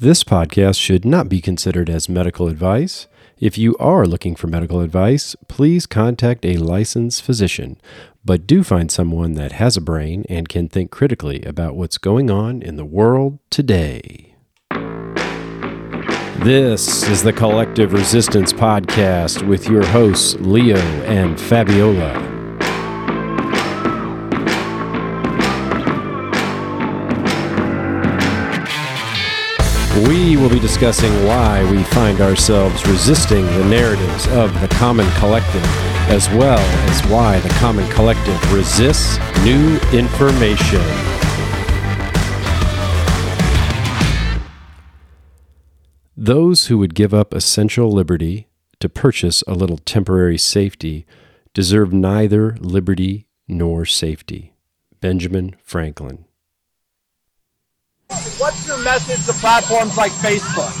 This podcast should not be considered as medical advice. If you are looking for medical advice, please contact a licensed physician, but do find someone that has a brain and can think critically about what's going on in the world today. This is the Collective Resistance Podcast with your hosts, Leo and Fabiola. We will be discussing why we find ourselves resisting the narratives of the common collective, as well as why the common collective resists new information. Those who would give up essential liberty to purchase a little temporary safety deserve neither liberty nor safety. Benjamin Franklin. Message to platforms like Facebook?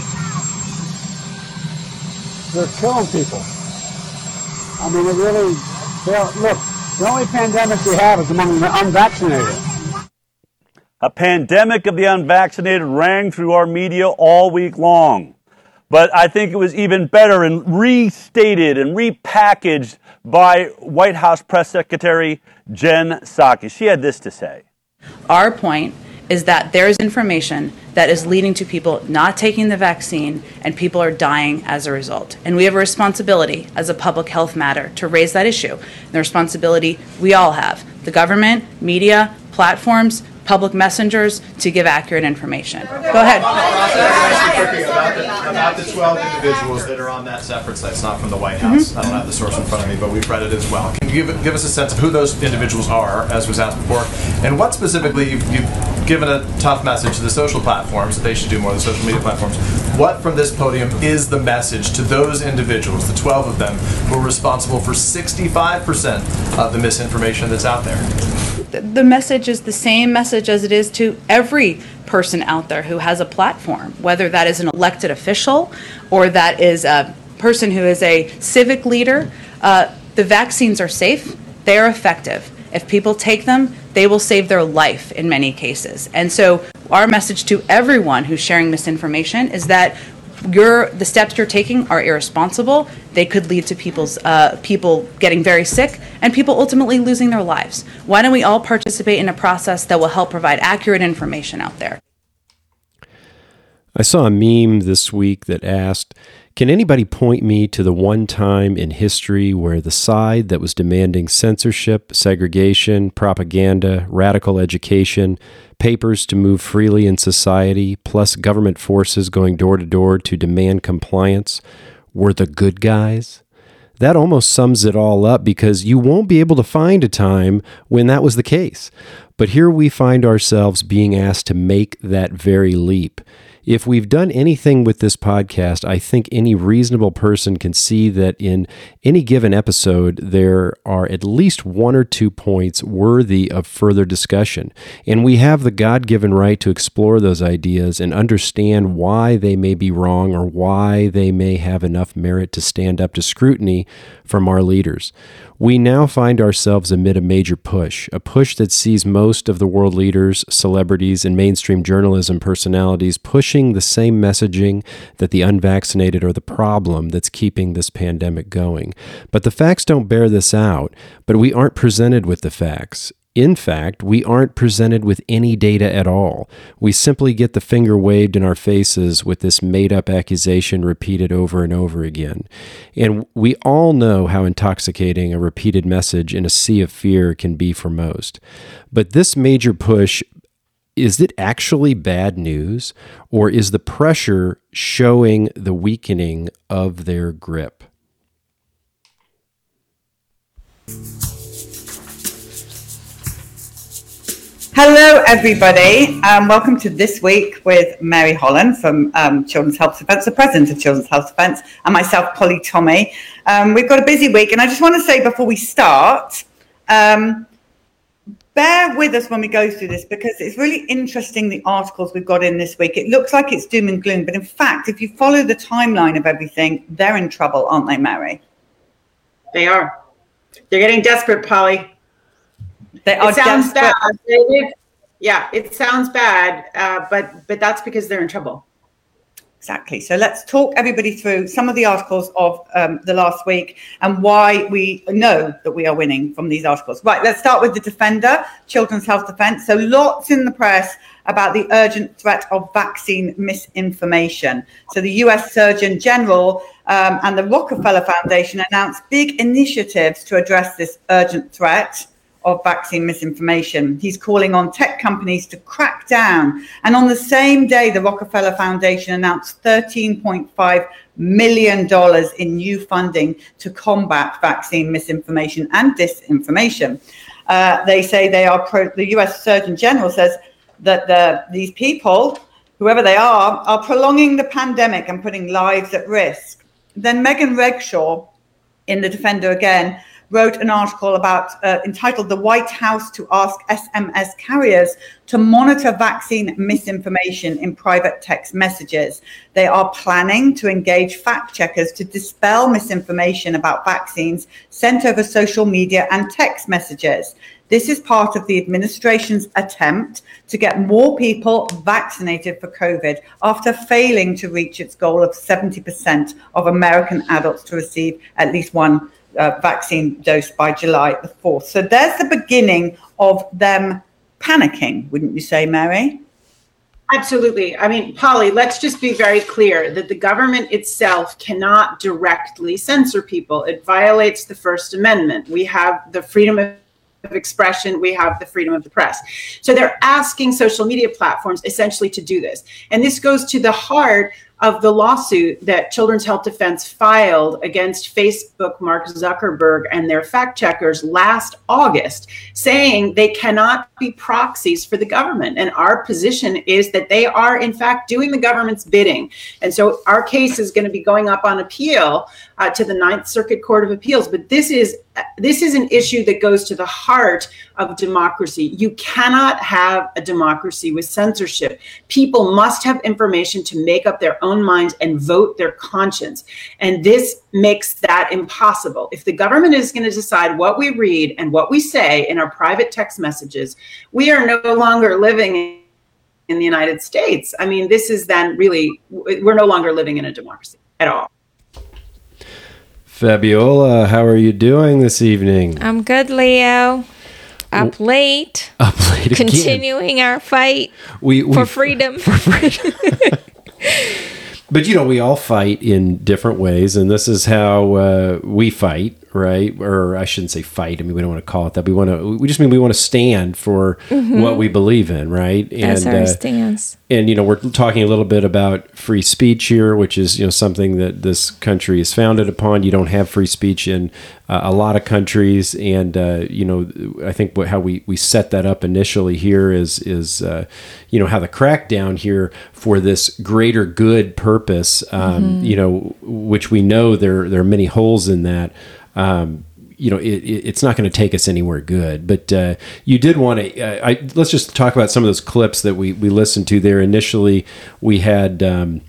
They're killing people. I mean, it really, look, the only pandemic we have is among the unvaccinated. A pandemic of the unvaccinated rang through our media all week long. But I think it was even better and restated and repackaged by White House Press Secretary Jen Psaki. She had this to say. Our point is that there is information that is leading to people not taking the vaccine and people are dying as a result. And we have a responsibility as a public health matter to raise that issue. And the responsibility we all have the government, media, platforms, public messengers to give accurate information. Go ahead. About the, about the 12 individuals that are on that separate site, it's not from the White House. Mm-hmm. I don't have the source in front of me, but we've read it as well. Can you give, give us a sense of who those individuals are, as was asked before, and what specifically you've, you've given a tough message to the social platforms that they should do more, the social media platforms. What from this podium is the message to those individuals, the 12 of them, who are responsible for 65% of the misinformation that's out there? The message is the same message as it is to every person out there who has a platform, whether that is an elected official or that is a person who is a civic leader. Uh, the vaccines are safe, they are effective. If people take them, they will save their life in many cases. And so, our message to everyone who's sharing misinformation is that the steps you're taking are irresponsible. They could lead to people's uh, people getting very sick and people ultimately losing their lives. Why don't we all participate in a process that will help provide accurate information out there? I saw a meme this week that asked, can anybody point me to the one time in history where the side that was demanding censorship, segregation, propaganda, radical education, papers to move freely in society, plus government forces going door to door to demand compliance, were the good guys? That almost sums it all up because you won't be able to find a time when that was the case. But here we find ourselves being asked to make that very leap. If we've done anything with this podcast, I think any reasonable person can see that in any given episode, there are at least one or two points worthy of further discussion. And we have the God given right to explore those ideas and understand why they may be wrong or why they may have enough merit to stand up to scrutiny from our leaders. We now find ourselves amid a major push, a push that sees most of the world leaders, celebrities, and mainstream journalism personalities pushing the same messaging that the unvaccinated are the problem that's keeping this pandemic going. But the facts don't bear this out, but we aren't presented with the facts. In fact, we aren't presented with any data at all. We simply get the finger waved in our faces with this made up accusation repeated over and over again. And we all know how intoxicating a repeated message in a sea of fear can be for most. But this major push is it actually bad news, or is the pressure showing the weakening of their grip? Hello, everybody. Um, welcome to This Week with Mary Holland from um, Children's Health Defence, the President of Children's Health Defence, and myself, Polly Tommey. Um, we've got a busy week, and I just want to say before we start, um, bear with us when we go through this because it's really interesting the articles we've got in this week. It looks like it's doom and gloom, but in fact, if you follow the timeline of everything, they're in trouble, aren't they, Mary? They are. They're getting desperate, Polly. They it sounds desperate. bad. Yeah, it sounds bad, uh, but but that's because they're in trouble. Exactly. So let's talk everybody through some of the articles of um, the last week and why we know that we are winning from these articles. Right, let's start with the Defender, Children's Health Defense. So lots in the press about the urgent threat of vaccine misinformation. So the US Surgeon General um, and the Rockefeller Foundation announced big initiatives to address this urgent threat of vaccine misinformation. He's calling on tech companies to crack down. And on the same day, the Rockefeller Foundation announced $13.5 million in new funding to combat vaccine misinformation and disinformation. Uh, they say they are, pro- the US Surgeon General says that the, these people, whoever they are, are prolonging the pandemic and putting lives at risk. Then Megan Redshaw in The Defender again wrote an article about uh, entitled "The White House to Ask SMS Carriers to Monitor Vaccine Misinformation in Private Text Messages." They are planning to engage fact checkers to dispel misinformation about vaccines sent over social media and text messages. This is part of the administration's attempt to get more people vaccinated for COVID after failing to reach its goal of 70% of American adults to receive at least one uh, vaccine dose by July the 4th. So there's the beginning of them panicking, wouldn't you say, Mary? Absolutely. I mean, Polly, let's just be very clear that the government itself cannot directly censor people. It violates the First Amendment. We have the freedom of expression, we have the freedom of the press. So they're asking social media platforms essentially to do this. And this goes to the heart of the lawsuit that Children's Health Defense filed against Facebook, Mark Zuckerberg, and their fact checkers last August, saying they cannot be proxies for the government. And our position is that they are, in fact, doing the government's bidding. And so our case is going to be going up on appeal uh, to the Ninth Circuit Court of Appeals. But this is this is an issue that goes to the heart of democracy. You cannot have a democracy with censorship. People must have information to make up their own minds and vote their conscience. And this makes that impossible. If the government is going to decide what we read and what we say in our private text messages, we are no longer living in the United States. I mean, this is then really, we're no longer living in a democracy at all. Fabiola, how are you doing this evening? I'm good, Leo. Up late. Up late again. Continuing our fight we, we for freedom. For freedom. but you know, we all fight in different ways, and this is how uh, we fight right? Or I shouldn't say fight. I mean, we don't want to call it that. We want to. We just mean we want to stand for mm-hmm. what we believe in, right? And, That's our uh, stance. And you know, we're talking a little bit about free speech here, which is you know something that this country is founded upon. You don't have free speech in uh, a lot of countries, and uh, you know, I think what, how we we set that up initially here is is uh, you know how the crackdown here for this greater good purpose, um, mm-hmm. you know, which we know there there are many holes in that um, you know, it, it's not going to take us anywhere good. But uh, you did want to. Uh, let's just talk about some of those clips that we we listened to there. Initially, we had. Um,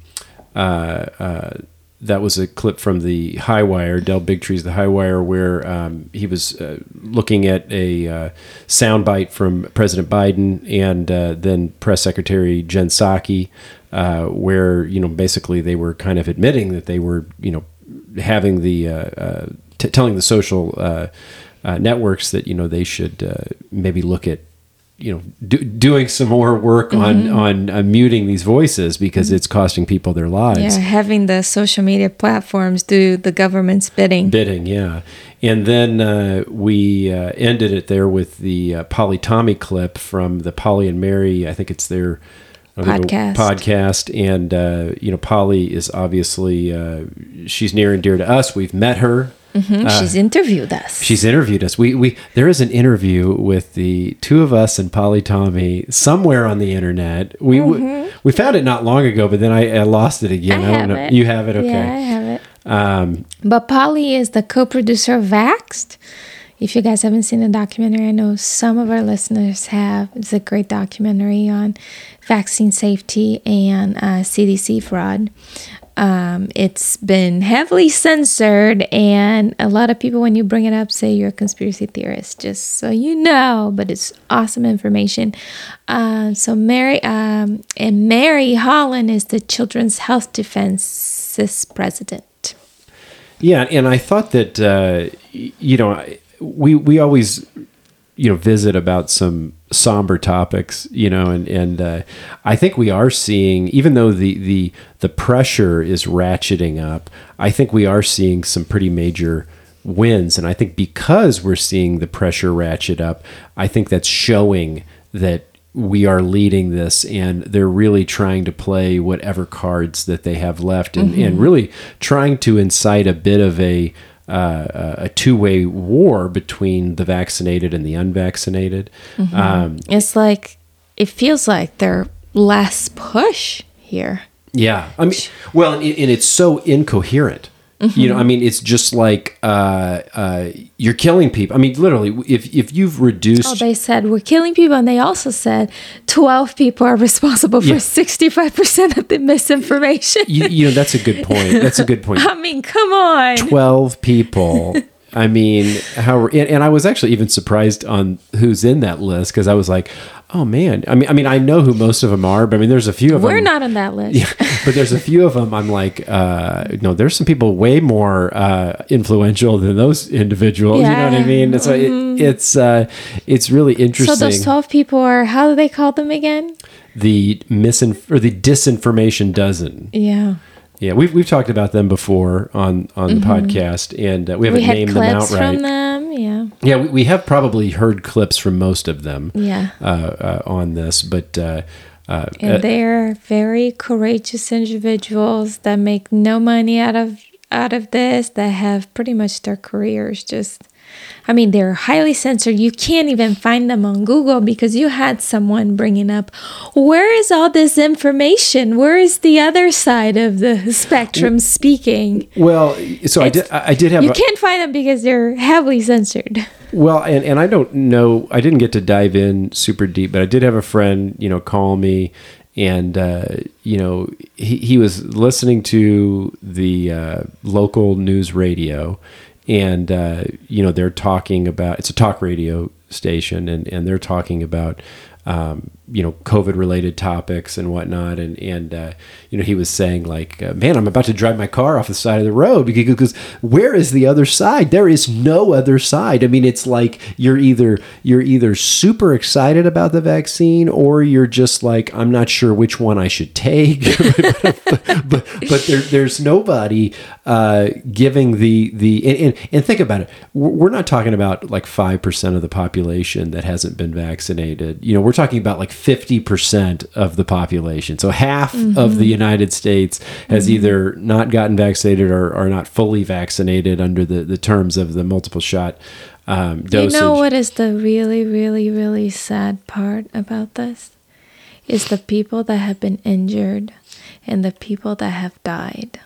uh, uh that was a clip from the Highwire, Del Bigtree's The Highwire, where um, he was uh, looking at a uh, soundbite from President Biden and then Press Secretary Jen Psaki, where you know basically they were kind of admitting that they were you know having the t- telling the social uh, uh, networks that you know they should uh, maybe look at you know do, doing some more work mm-hmm. on on muting these voices because mm-hmm. it's costing people their lives. Yeah, having the social media platforms do the government's bidding. Bidding, yeah. And then uh, we uh, ended it there with the uh, Polly Tommey clip from the Polly and Mary. I think it's their podcast. Podcast, and uh, you know, Polly is obviously uh, she's near and dear to us. We've met her Mm-hmm. Uh, she's interviewed us. She's interviewed us. We we there is an interview with the two of us and Polly Tommey somewhere on the internet. We mm-hmm. we, we found it not long ago, but then I, I lost it again. I, I don't know. It. You have it, okay? Yeah, I have it. Um, but Polly is the co-producer of Vaxxed. If you guys haven't seen the documentary, I know some of our listeners have. It's a great documentary on vaccine safety and uh, CDC fraud. Um, it's been heavily censored, and a lot of people, when you bring it up, say you're a conspiracy theorist, just so you know. But it's awesome information. Uh, so, Mary um, and Mary Holland is the Children's Health Defense's president. Yeah, and I thought that uh, you know we we always you know visit about some somber topics, you know, and and uh, I think we are seeing even though the the the pressure is ratcheting up, I think we are seeing some pretty major wins, and I think because we're seeing the pressure ratchet up, I think that's showing that we are leading this and they're really trying to play whatever cards that they have left and, and really trying to incite a bit of a uh, a two-way war between the vaccinated and the unvaccinated um, It's like, it feels like they're less push here. Yeah, I mean, well, and, and it's so incoherent. You know, I mean, it's just like uh, uh, you're killing people. I mean, literally, if if you've reduced, Oh, they said we're killing people, and they also said 12 people are responsible for Yeah. 65% of the misinformation. you, you know, that's a good point. That's a good point. I mean, come on. 12 people. I mean, how and, and I was actually even surprised on who's in that list because I was like, oh man. I mean, I mean, I know who most of them are, but I mean, there's a few of them. We're not on that list. Yeah, but there's a few of them. I'm like, uh, no, there's some people way more uh, influential than those individuals. You know what I Yeah. Mm-hmm. mean? So it, it's uh, it's really interesting. So those 12 people are, how do they call them again? the misinf- or the disinformation dozen. Yeah. Yeah, we've we've talked about them before on on the podcast, and uh, we haven't Mm-hmm. We named them outright. Yeah. Yeah, we, we have probably heard clips from most of them. Yeah. Uh, uh, on this, but uh, uh, And uh, they're very courageous individuals that make no money out of out of this, that have pretty much their careers just I mean, they're highly censored. You can't even find them on Google because you had someone bringing up, where is all this information? Where is the other side of the spectrum speaking? well, so I did I I did have You a- can't find them because they're heavily censored. Well, and, and I don't know, I didn't get to dive in super deep, but I did have a friend, you know, call me and, uh, you know, he, he was listening to the uh, local news radio and, uh, you know, they're talking about, it's a talk radio station and, and they're talking about, um, you know, COVID related topics and whatnot. And, and, uh, you know, he was saying like, uh, man, I'm about to drive my car off the side of the road because, where is the other side? There is no other side. I mean, it's like you're either, you're either super excited about the vaccine or you're just like, I'm not sure which one I should take. but, but, but there, there's nobody, uh, giving the, the, and, and, and think about it. We're not talking about like 5% of the population that hasn't been vaccinated. You know, we're talking about like 50% of the population. So half of the United States has either not gotten vaccinated or are not fully vaccinated under the, the terms of the multiple shot um, dosage. You know what is the really, really, really sad part about this? Is the people that have been injured and the people that have died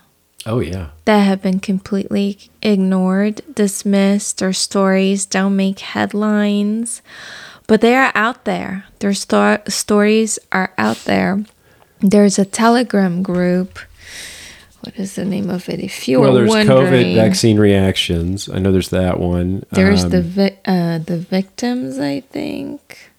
Oh, yeah. that have been completely ignored, dismissed, or stories don't make headlines, but they are out there. Their sto- stories are out there. There's a Telegram group. What is the name of it? If you Well, were there's COVID vaccine reactions. I know there's that one. there's Um, the vi- uh, the victims. I think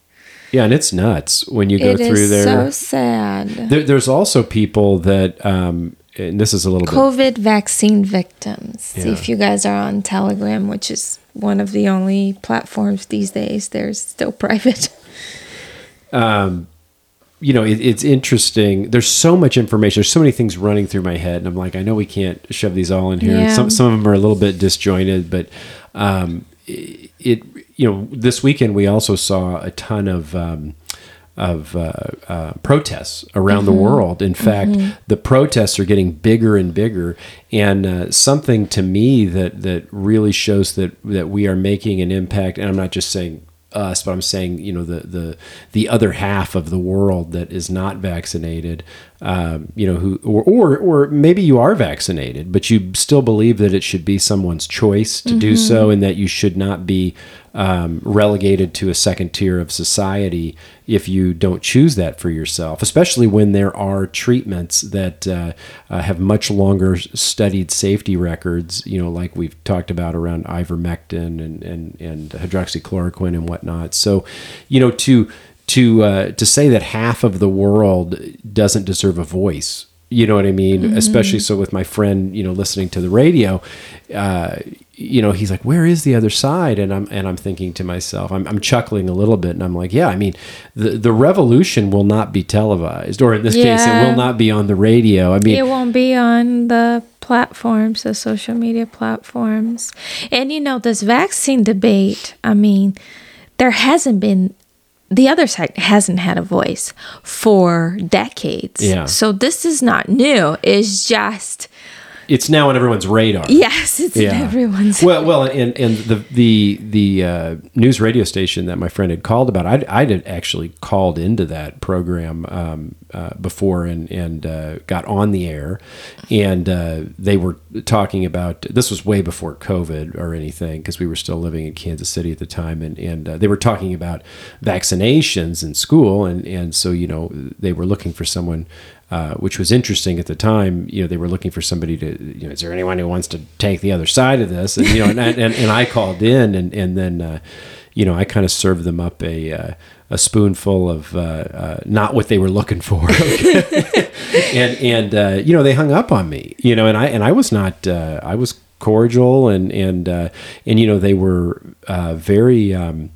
yeah, and it's nuts when you go it is through there. so sad. there. There's also people that, um, and this is a little bit COVID vaccine victims. Yeah. If you guys are on Telegram, which is one of the only platforms these days, there's still private. you know, it, it's interesting. There's so much information. There's so many things running through my head, and I'm like, I know we can't shove these all in here. Yeah. Some some of them are a little bit disjointed, but um, it, it you know, this weekend we also saw a ton of. Um, of uh, uh, protests around the world. In fact, the protests are getting bigger and bigger. And uh, something to me that that really shows that that we are making an impact. And I'm not just saying us, but I'm saying you know the the the other half of the world that is not vaccinated, um, you know, who or, or or maybe you are vaccinated, but you still believe that it should be someone's choice to mm-hmm. do so, and that you should not be um, relegated to a second tier of society if you don't choose that for yourself, especially when there are treatments that uh, uh, have much longer studied safety records, you know, like we've talked about around ivermectin and, and, and hydroxychloroquine and whatnot. So, you know, to to uh, to say that half of the world doesn't deserve a voice you know what I mean? Mm-hmm. Especially so with my friend, you know, listening to the radio, uh, you know, he's like, "Where is the other side?" And I'm and I'm thinking to myself, I'm, I'm chuckling a little bit, and I'm like, "Yeah, I mean, the the revolution will not be televised, or in this yeah. case, it will not be on the radio. I mean, it won't be on the platforms, the social media platforms, and you know, this vaccine debate. I mean, there hasn't been the other side hasn't had a voice for decades. Yeah. So this is not new. It's just it's now on everyone's radar. Yes, it's yeah. everyone's. Well, well, and and the the the uh, news radio station that my friend had called about, I I had actually called into that program um, uh, before and and uh, got on the air, and uh, they were talking about this was way before COVID or anything because we were still living in Kansas City at the time, and and uh, they were talking about vaccinations in school, and and so you know they were looking for someone uh, which was interesting at the time. You know, they were looking for somebody to, you know, is there anyone who wants to take the other side of this? And you know, and and, and I called in, and and then, uh, you know, I kind of served them up a uh, a spoonful of uh, uh, not what they were looking for, and and you know, they hung up on me, you know, and I and I was not, I was cordial, and and and you know, they were very. Um,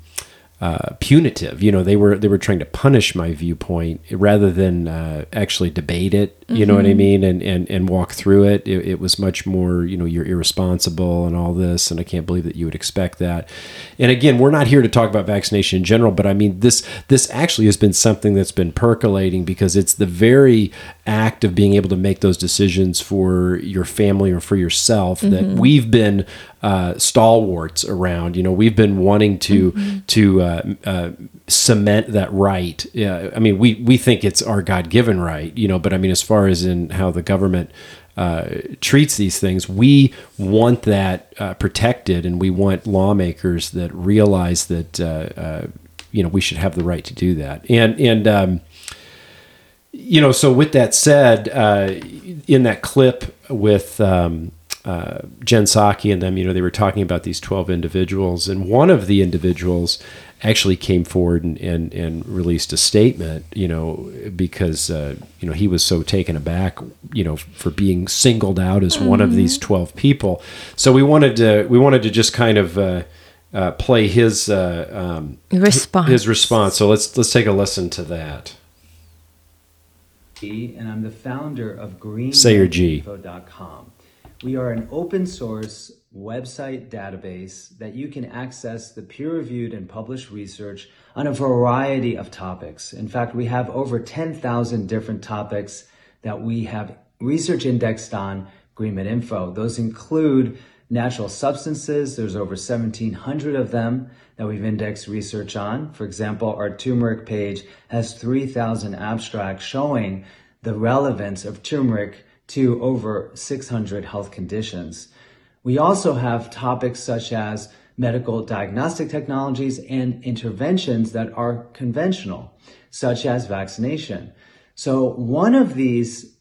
uh, punitive. You know, they were they were trying to punish my viewpoint rather than uh, actually debate it. You mm-hmm. know what I mm-hmm. mean? And and and walk through it. it. it. was much more. You know, you're irresponsible and all this, and I can't believe that you would expect that. And again, we're not here to talk about vaccination in general, but I mean this this actually has been something that's been percolating because it's the very act of being able to make those decisions for your family or for yourself mm-hmm. that we've been uh, stalwarts around. You know, we've been wanting to mm-hmm. to uh, uh, cement that right. Yeah, I mean, we we think it's our God given right. You know, but I mean, as far as in how the government. Uh, treats these things. We want that uh, protected, and we want lawmakers that realize that uh, you know we should have the right to do that. And and um, you know, so with that said, in that clip with um, uh, Jen Psaki and them, you know, they were talking about these 12 individuals, and one of the individuals actually came forward and, and, and released a statement, you know, because, uh, you know, he was so taken aback, you know, for being singled out as mm-hmm. one of these mm-hmm. 12 people. So we wanted to, we wanted to just kind of, uh, uh, play his uh, um, response. His response. So let's let's take a listen to that. And I'm the founder of Green. Sayer Ji. We are an open source website database that you can access the peer reviewed and published research on a variety of topics. In fact, we have over 10,000 different topics that we have research indexed on GreenMed Info. Those include natural substances. There's over 1700 of them that we've indexed research on. For example, our turmeric page has 3000 abstracts showing the relevance of turmeric to over 600 health conditions. We also have topics such as medical diagnostic technologies and interventions that are conventional, such as vaccination. So one of these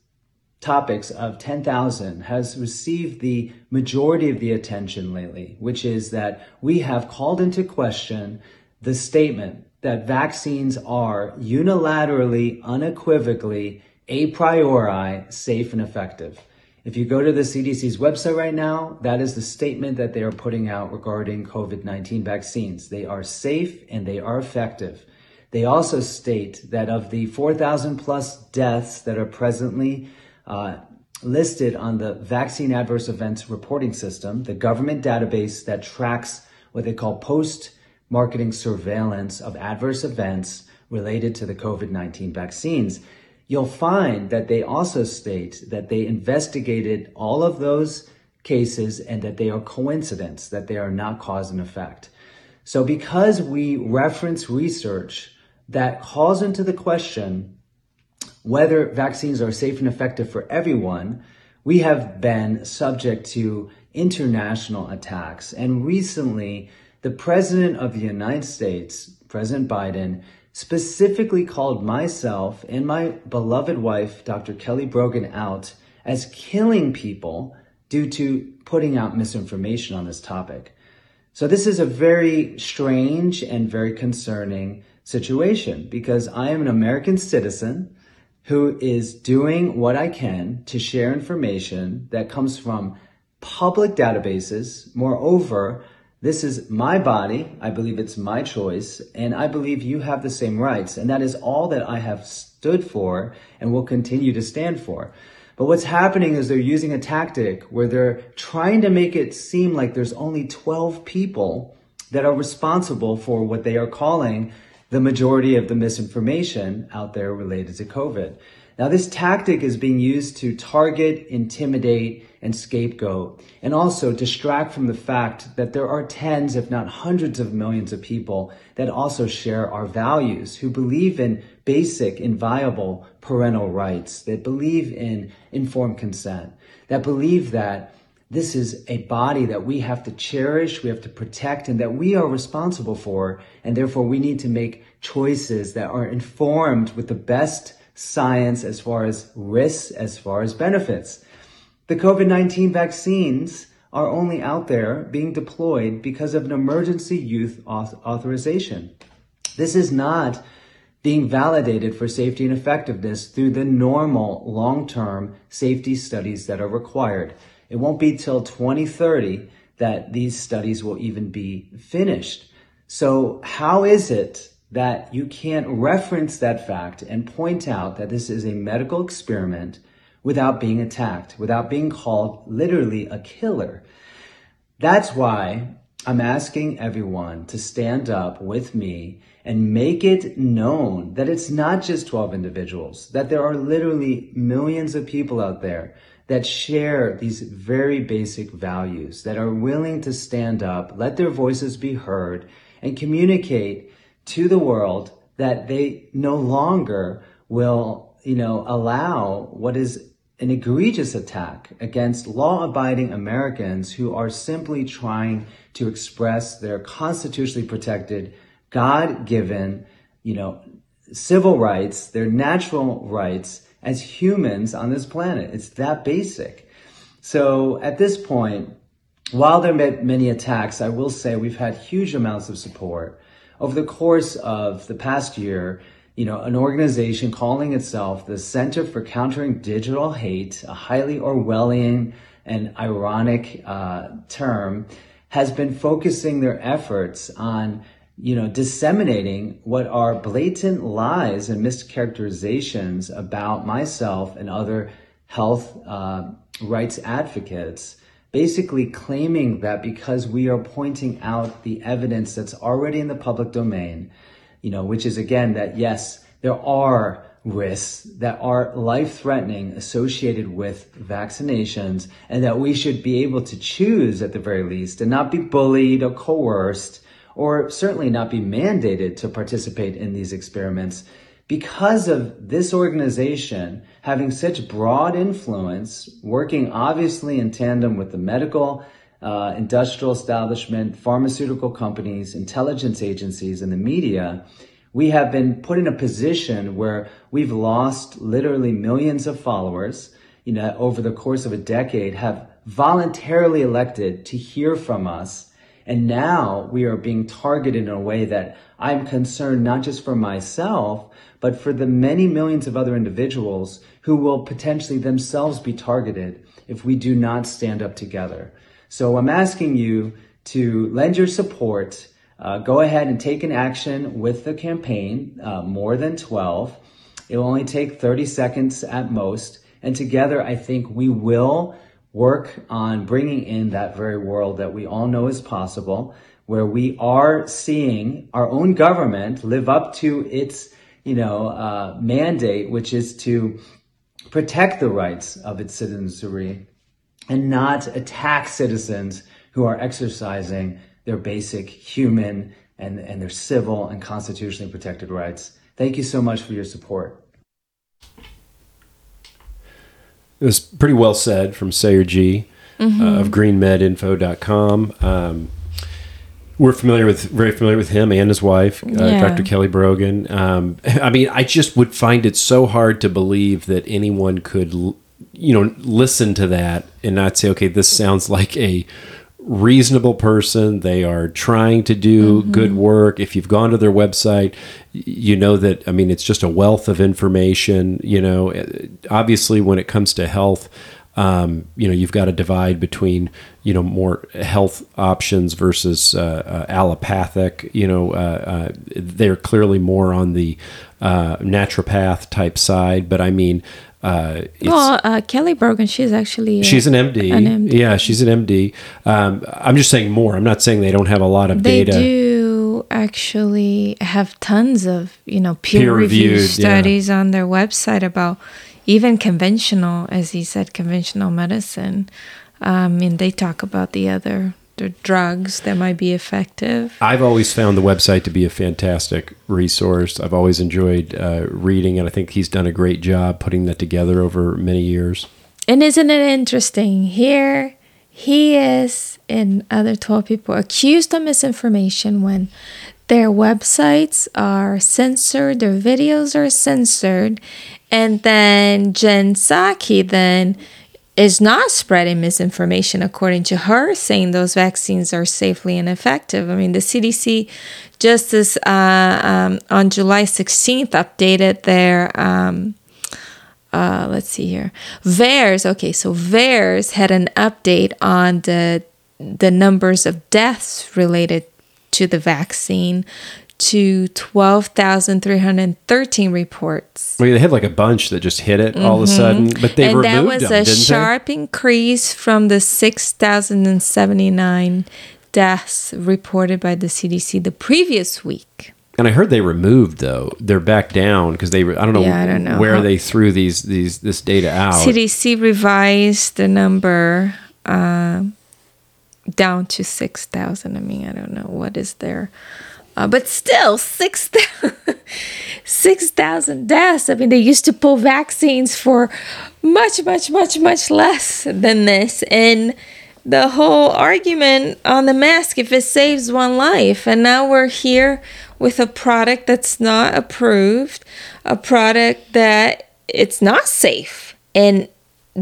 topics of 10,000 has received the majority of the attention lately, which is that we have called into question the statement that vaccines are unilaterally, unequivocally a priori safe and effective. If you go to the CDC's website right now, that is the statement that they are putting out regarding COVID 19 vaccines. They are safe and they are effective. They also state that of the 4,000 plus deaths that are presently uh, listed on the Vaccine Adverse Events Reporting System, the government database that tracks what they call post marketing surveillance of adverse events related to the COVID 19 vaccines you'll find that they also state that they investigated all of those cases and that they are coincidence, that they are not cause and effect. So because we reference research that calls into the question whether vaccines are safe and effective for everyone, we have been subject to international attacks. And recently, the President of the United States, President Biden, specifically called myself and my beloved wife, Dr. Kelly Brogan, out as killing people due to putting out misinformation on this topic. So this is a very strange and very concerning situation because I am an American citizen who is doing what I can to share information that comes from public databases. Moreover, this is my body. I believe it's my choice. And I believe you have the same rights. And that is all that I have stood for and will continue to stand for. But what's happening is they're using a tactic where they're trying to make it seem like there's only 12 people that are responsible for what they are calling the majority of the misinformation out there related to COVID. Now, this tactic is being used to target, intimidate, and scapegoat, and also distract from the fact that there are tens, if not hundreds of millions of people that also share our values, who believe in basic, inviolable parental rights, that believe in informed consent, that believe that this is a body that we have to cherish, we have to protect, and that we are responsible for. And therefore, we need to make choices that are informed with the best science as far as risks, as far as benefits. The COVID 19 vaccines are only out there being deployed because of an emergency use authorization. This is not being validated for safety and effectiveness through the normal long term safety studies that are required. It won't be till 2030 that these studies will even be finished. So, how is it that you can't reference that fact and point out that this is a medical experiment without being attacked, without being called literally a killer. That's why I'm asking everyone to stand up with me and make it known that it's not just 12 individuals, that there are literally millions of people out there that share these very basic values, that are willing to stand up, let their voices be heard, and communicate to the world that they no longer will, you know, allow what is an egregious attack against law abiding Americans who are simply trying to express their constitutionally protected, God given, you know, civil rights, their natural rights as humans on this planet. It's that basic. So at this point, while there have been many attacks, I will say we've had huge amounts of support. Over the course of the past year, you know, an organization calling itself the Center for Countering Digital Hate, a highly Orwellian and ironic uh, term, has been focusing their efforts on, you know, disseminating what are blatant lies and mischaracterizations about myself and other health uh, rights advocates basically claiming that because we are pointing out the evidence that's already in the public domain, you know, which is again that yes, there are risks that are life threatening associated with vaccinations and that we should be able to choose at the very least and not be bullied or coerced or certainly not be mandated to participate in these experiments because of this organization having such broad influence, working obviously in tandem with the medical, uh, industrial establishment, pharmaceutical companies, intelligence agencies, and the media, we have been put in a position where we've lost literally millions of followers, you know, over the course of a decade have voluntarily elected to hear from us. And now we are being targeted in a way that I'm concerned not just for myself, but for the many millions of other individuals who will potentially themselves be targeted if we do not stand up together. So I'm asking you to lend your support uh, go ahead and take an action with the campaign, uh, more than 12. It will only take 30 seconds at most. And together, I think we will work on bringing in that very world that we all know is possible, where we are seeing our own government live up to its, you know, uh, mandate, which is to protect the rights of its citizenry and not attack citizens who are exercising their basic human and, and their civil and constitutionally protected rights. Thank you so much for your support. It was pretty well said from Sayer Ji Mhm. uh, of greenmedinfo.com. Um, we're familiar with very familiar with him and his wife, uh, Yeah. Dr. Kelly Brogan. Um, I mean, I just would find it so hard to believe that anyone could, l- you know, listen to that and not say, "Okay, this sounds like a reasonable person. They are trying to do Mhm. good work." If you've gone to their website, you know that. I mean, it's just a wealth of information. You know, Uh, obviously, when it comes to health um, you know you've got to divide between you know more health options versus uh, uh, allopathic you know uh, uh, they're clearly more on the uh, naturopath type side but i mean uh, it's, well, uh, Kelly Brogan, she's actually she's an MD. An MD. Yeah, she's an MD. Um, I'm just saying more. I'm not saying they don't have a lot of They data. They do actually have tons of you know peer, Peer-reviewed, reviewed yeah. studies on their website about even conventional, as he said, conventional medicine. Um, and they talk about the other the drugs that might be effective. I've always found the website to be a fantastic resource. I've always enjoyed uh, reading, and I think he's done a great job putting that together over many years. And isn't it interesting? Here he is and other 12 people accused of misinformation when their websites are censored, their videos are censored, and then Jen Psaki then is not spreading misinformation according to her, saying those vaccines are safely and effective. I mean, the CDC just as uh, um, on July 16th updated their um, uh, let's see here. VAERS, okay, so VAERS had an update on the the numbers of deaths related to the vaccine to 12,313 reports. Well, they had like a bunch that just hit it all of a Mhm. sudden, but they and removed that was them, a sharp increase from the 6,079 deaths reported by the CDC the previous week. And I heard they removed though. They're back down because they. I don't know. Yeah, I don't know where how- they threw these these this data out. CDC revised the number uh, down to 6,000. I mean, I don't know what is there. Uh, but still, 6,000 6,000 deaths. I mean, they used to pull vaccines for much, much, much, much less than this. And the whole argument on the mask, if it saves one life. And now we're here with a product that's not approved, a product that it's not safe. And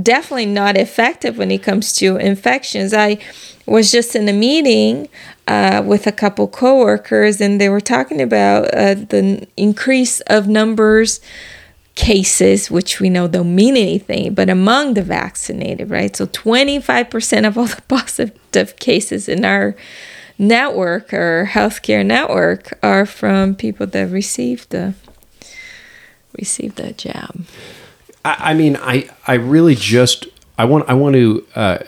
definitely not effective when it comes to infections. I was just in a meeting uh, with a couple coworkers, and they were talking about uh, the increase of numbers cases, which we know don't mean anything, but among the vaccinated, right? So 25% of all the positive cases in our network or healthcare network are from people that received the received the jab. I, I mean, I I really just I want I want to. Uh,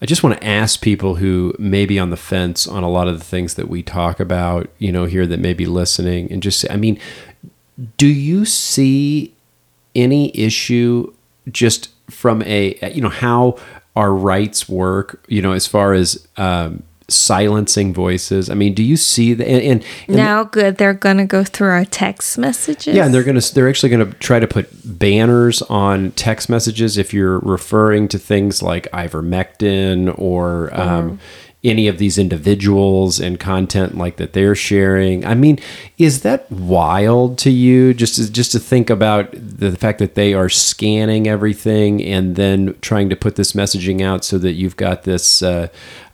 I just want to ask people who may be on the fence on a lot of the things that we talk about, you know, here that may be listening, and just I mean, do you see any issue just from a, you know, how our rights work, you know, as far as um, silencing voices? I mean, do you see the, and, and, and now, good, they're gonna go through our text messages. yeah, and they're gonna they're actually gonna try to put banners on text messages if you're referring to things like ivermectin or um, any of these individuals and content like that they're sharing. I mean, is that wild to you? Just to, just to think about the fact that they are scanning everything and then trying to put this messaging out so that you've got this. Uh,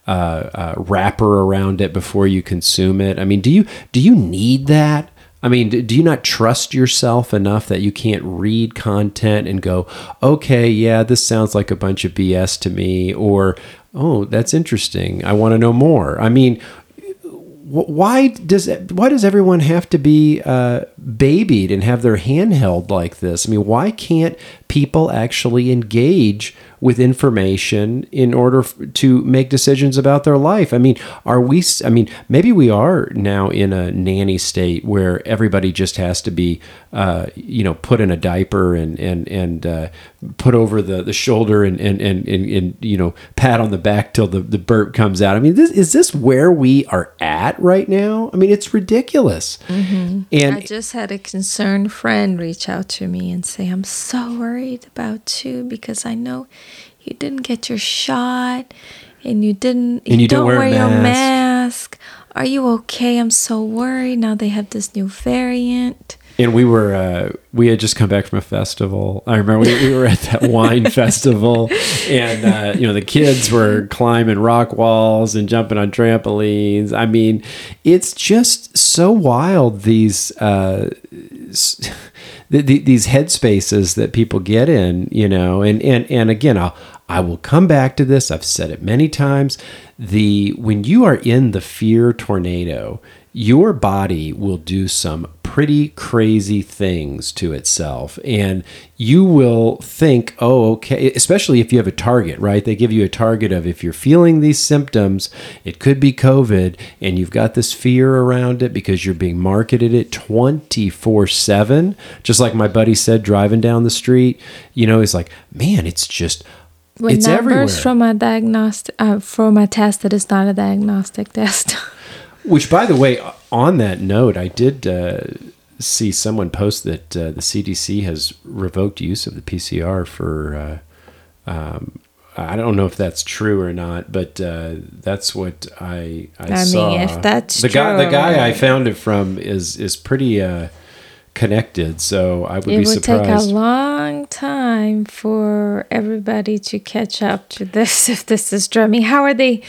uh, uh, wrapper around it before you consume it. I mean, do you do you need that? I mean, do you not trust yourself enough that you can't read content and go, okay, yeah, this sounds like a bunch of BS to me, or oh, that's interesting. I want to know more. I mean, why does why does everyone have to be uh, babied and have their hand held like this? I mean, why can't people actually engage with information in order to make decisions about their life. I mean, are we? I mean, maybe we are now in a nanny state where everybody just has to be, uh, you know, put in a diaper and and and uh, put over the, the shoulder and and, and and and you know pat on the back till the, the burp comes out. I mean, this is this where we are at right now? I mean, it's ridiculous. Mm-hmm. And I just had a concerned friend reach out to me and say, I'm so worried about you because I know you didn't get your shot and you didn't And you don't wear your mask." mask. Are you okay? I'm so worried. Now they have this new variant. And we were uh, we had just come back from a festival. I remember we, we were at that wine festival, and uh, you know the kids were climbing rock walls and jumping on trampolines. I mean, it's just so wild these uh, the, the, these headspaces that people get in. You know, and and and again, I'll. I will come back to this. I've said it many times. The when you are in the fear tornado, your body will do some pretty crazy things to itself. And you will think oh okay especially if you have a target right? They give you a target of if you're feeling these symptoms it could be covid and you've got this fear around it because you're being marketed it 24/7 just like my buddy said driving down the street you know he's like man it's just With it's numbers everywhere. from a diagnostic uh, from a test that is not a diagnostic test. Which, by the way, on that note, I did uh, see someone post that uh, the CDC has revoked use of the PCR for. Uh, um, I don't know if that's true or not, but uh, that's what I I, I mean, if that's the guy, the true, guy I found it from is is pretty uh, connected. So I would it be would take a long time for everybody to catch up to this if this is true. I mean, how are they?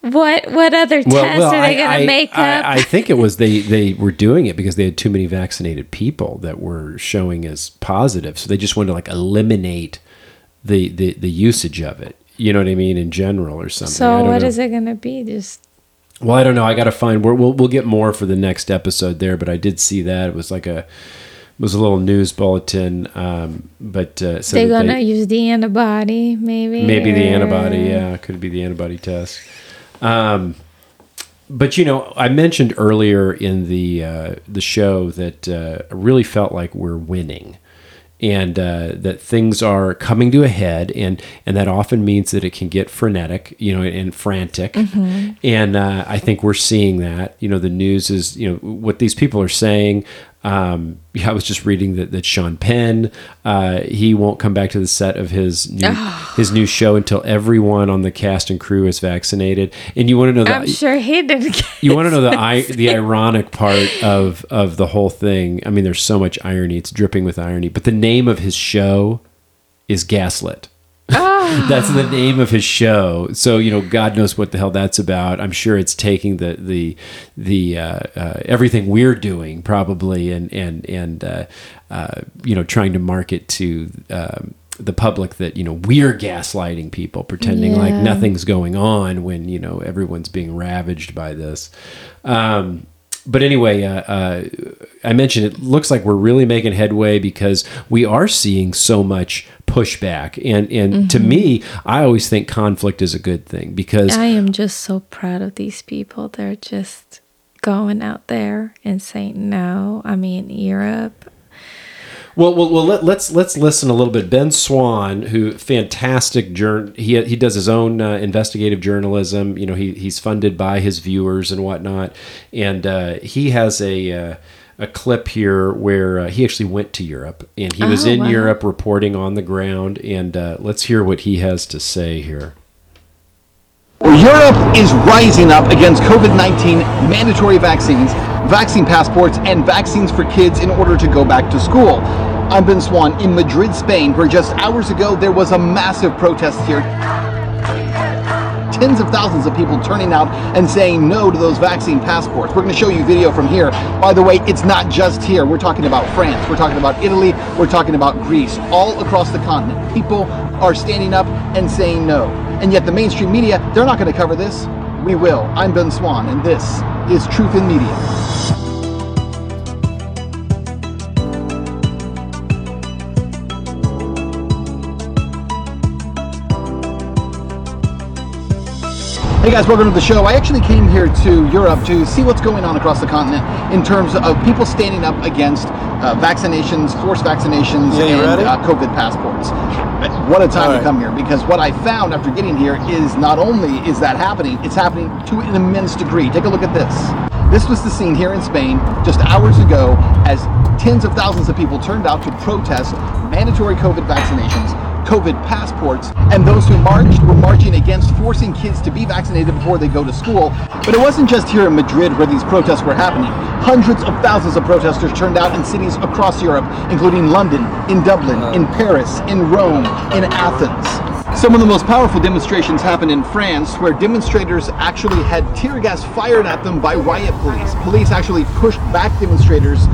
What what other tests are they going to make I, up? I think it was they they were doing it because they had too many vaccinated people that were showing as positive, so they just wanted to like eliminate the the the usage of it. You know what I mean in general or something. I so what know. is it going to be? Just Well, I don't know. I got to find. We're, we'll we'll get more for the next episode there, but I did see that it was like a it was a little news bulletin. Um, but uh, said they're going to they- use the antibody, maybe. maybe the antibody. Yeah, could be the antibody test. Um, but you know, I mentioned earlier in the uh, the show that uh, I really felt like we're winning, and uh, that things are coming to a head, and and that often means that it can get frenetic, you know, and frantic. Mhm. And uh, I think we're seeing that. You know, the news is you know what these people are saying. Um, yeah, I was just reading that that Sean Penn uh, he won't come back to the set of his new his new show until everyone on the cast and crew is vaccinated. And you want to know I'm that sure he didn't. Get you want to know the I, the ironic part of of the whole thing. I mean, there's so much irony; it's dripping with irony. But the name of his show is Gaslit. that's the name of his show. So you know, God knows what the hell that's about. I'm sure it's taking the the the uh, uh, everything we're doing probably, and and and uh, uh, you know, trying to market to. Um, the public that you know we're gaslighting people pretending like nothing's going on when you know everyone's being ravaged by this um, but anyway, uh, uh, I mentioned it looks like we're really making headway because we are seeing so much pushback, and and to Mhm. me, I always think conflict is a good thing because I am just so proud of these people. They're just going out there and saying no. I mean, Europe. Well, well, well let, let's let's listen a little bit. Ben Swann, who fantastic journ, he he does his own uh, investigative journalism. You know, he he's funded by his viewers and whatnot, and uh, he has a. Uh, a clip here where uh, he actually went to Europe and he was Oh, in wow. Europe reporting on the ground. And uh, let's hear what he has to say here. Europe is rising up against COVID 19 mandatory vaccines, vaccine passports, and vaccines for kids in order to go back to school. I'm Ben Swann in Madrid, Spain, where just hours ago there was a massive protest here. Tens of thousands of people turning out and saying no to those vaccine passports. We're going to show you video from here. By the way, it's not just here. We're talking about France, we're talking about Italy, we're talking about Greece, all across the continent. People are standing up and saying no. And yet the mainstream media, they're not going to cover this. We will. I'm Ben Swann, and this is Truth in Media. Hey guys, welcome to the show. I actually came here to Europe to see what's going on across the continent in terms of people standing up against uh, vaccinations, forced vaccinations, Yeah, and uh, COVID passports. What a time All to come here because what I found after getting here is not only is that happening, it's happening to an immense degree. Take a look at this. This was the scene here in Spain just hours ago as tens of thousands of people turned out to protest mandatory COVID vaccinations, COVID passports, and those who marched were marching against forcing kids to be vaccinated before they go to school. But it wasn't just here in Madrid where these protests were happening. Hundreds of thousands of protesters turned out in cities across Europe, including London, in Dublin, in Paris, in Rome, in Athens. Some of the most powerful demonstrations happened in France, where demonstrators actually had tear gas fired at them by riot police. Police actually pushed back demonstrators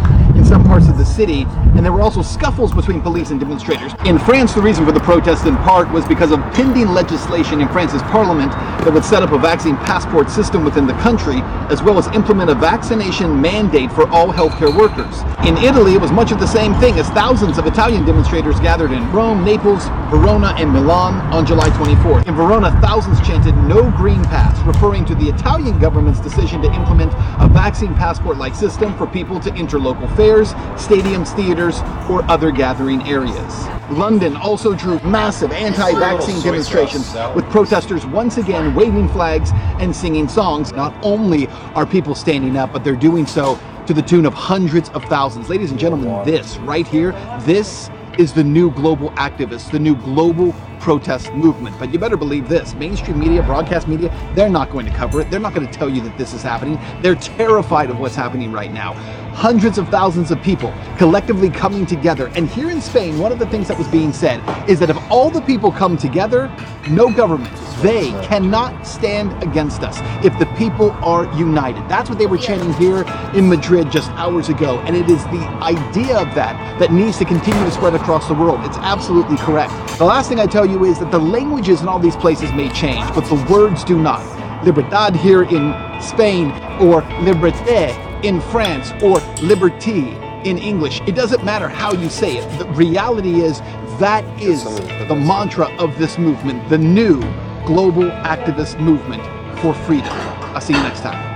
in some parts of the city, and there were also scuffles between police and demonstrators. In France, the reason for the protest in part was because of pending legislation in France's parliament that would set up a vaccine passport system within the country, as well as implement a vaccination mandate for all healthcare workers. In Italy, it was much of the same thing as thousands of Italian demonstrators gathered in Rome, Naples, Verona, and Milan on July 24th. In Verona, thousands chanted no green pass, referring to the Italian government's decision to implement a vaccine passport like system for people to enter local fairs, stadiums, theaters, or other gathering areas. London also drew massive anti vaccine demonstrations with protesters once again waving flags and singing songs. Not only are people standing up, but they're doing so to the tune of hundreds of thousands. Ladies and gentlemen, this right here, this is the new global activist, the new global protest movement. But you better believe this mainstream media, broadcast media, they're not going to cover it. They're not going to tell you that this is happening. They're terrified of what's happening right now. Hundreds of thousands of people collectively coming together. And here in Spain, one of the things that was being said is that if all the people come together, no government, they cannot stand against us if the people are united. That's what they were chanting here in Madrid just hours ago. And it is the idea of that that needs to continue to spread across the world. It's absolutely correct. The last thing I tell you is that the languages in all these places may change, but the words do not. Libertad here in Spain, or liberté in France, or liberty in English. It doesn't matter how you say it. The reality is that is the mantra of this movement, the new global activist movement for freedom. I'll see you next time.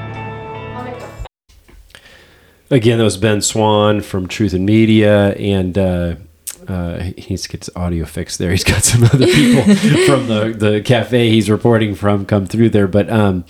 Again, that was Ben Swann from Truth and Media, and uh, uh, he needs to get his audio fixed there. He's got some other people from the, the cafe he's reporting from come through there. But um,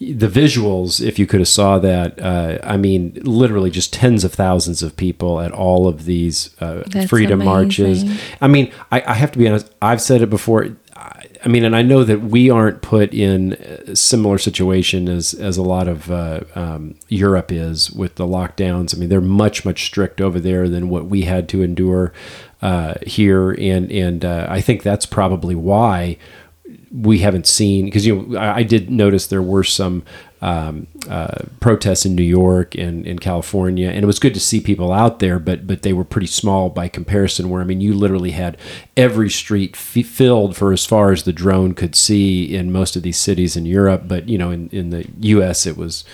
the visuals, if you could have saw that, uh, I mean, literally just tens of thousands of people at all of these uh, freedom marches. I mean, I, I have to be honest. I've said it before. I, I mean, and I know that we aren't put in a similar situation as as a lot of uh, um, Europe is with the lockdowns. I mean, they're much much strict over there than what we had to endure uh, here, and and uh, I think that's probably why we haven't seen because you know I, I did notice there were some um, uh, protests in New York and in California, and it was good to see people out there, but but they were pretty small by comparison. Where I mean, you literally had every street f- filled for as far as the drone could see in most of these cities in Europe, but you know in in the U.S. it was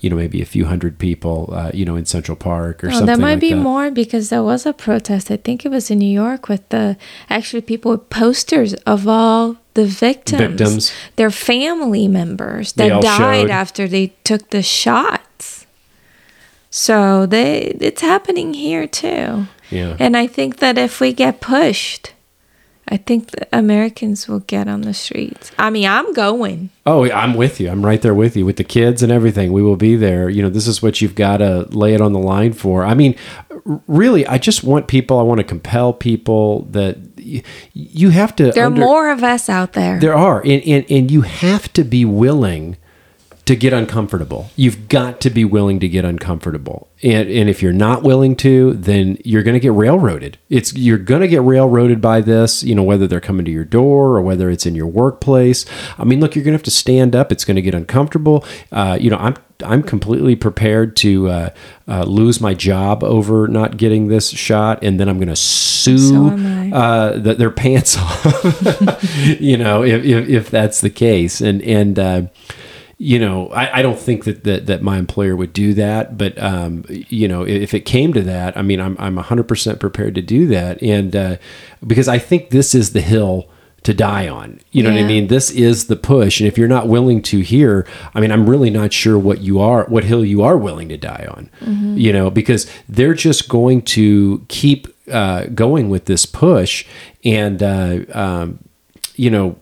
you know maybe a few hundred people, uh, you know in Central Park or Oh, something. That might like be that. more because there was a protest. I think it was in New York with the actually people with posters of all the victims, Victims. their family members that died showed. after they took the shots. So they it's happening here too. Yeah. And I think that if we get pushed, I think Americans will get on the streets. I mean, I'm going. Oh, I'm with you. I'm right there with you with the kids and everything. We will be there. You know, this is what you've got to lay it on the line for. I mean, really, I just want people, I want to compel people that y- you have to. There under- are more of us out there. There are. And, and, and you have to be willing to get uncomfortable. You've got to be willing to get uncomfortable. And, and if you're not willing to, then you're going to get railroaded. It's you're going to get railroaded by this, you know, whether they're coming to your door or whether it's in your workplace. I mean, look, you're going to have to stand up. It's going to get uncomfortable. Uh, you know, I'm I'm completely prepared to uh, uh, lose my job over not getting this shot, and then I'm going to sue So uh, th- their pants off. you know, if, if if that's the case, and and uh, you know, I, I don't think that, that that my employer would do that, but um, you know, if it came to that, I mean, I'm I'm 100 percent prepared to do that, and uh, because I think this is the hill to die on. You know what I mean? This is the push. And if you're not willing to hear, I mean, I'm really not sure what you are, what hill you are willing to die on, Mhm. you know, because they're just going to keep uh, going with this push. And, uh, um, you know,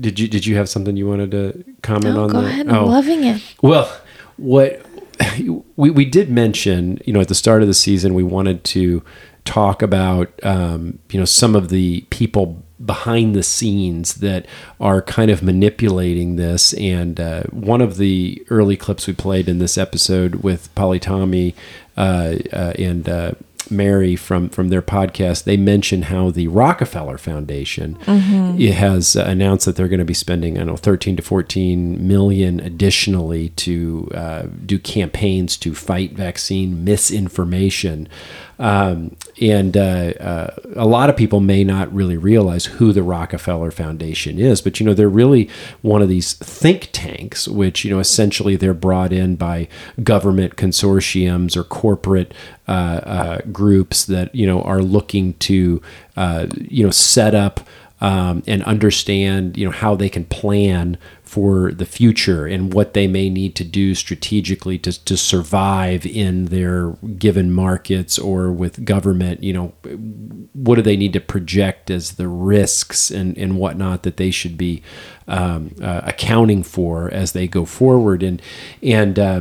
did you did you have something you wanted to comment No, on? go the- ahead. I'm loving it. well, what we we did mention, you know, at the start of the season, we wanted to talk about, um, you know, some of the people behind the scenes that are kind of manipulating this. And uh, one of the early clips we played in this episode with Polly Tommey uh, uh, and uh, Mary from from their podcast, they mentioned how the Rockefeller Foundation Mhm. it has uh, announced that they're going to be spending, I don't know, 13 to 14 million additionally to uh, do campaigns to fight vaccine misinformation. Um, and uh, uh, a lot of people may not really realize who the Rockefeller Foundation is, but you know, they're really one of these think tanks, which, you know, essentially they're brought in by government consortiums or corporate uh, uh, groups that, you know, are looking to, uh, you know, set up um, and understand you know how they can plan for the future and what they may need to do strategically to, to survive in their given markets or with government you know what do they need to project as the risks and, and whatnot that they should be um, uh, accounting for as they go forward? And and uh,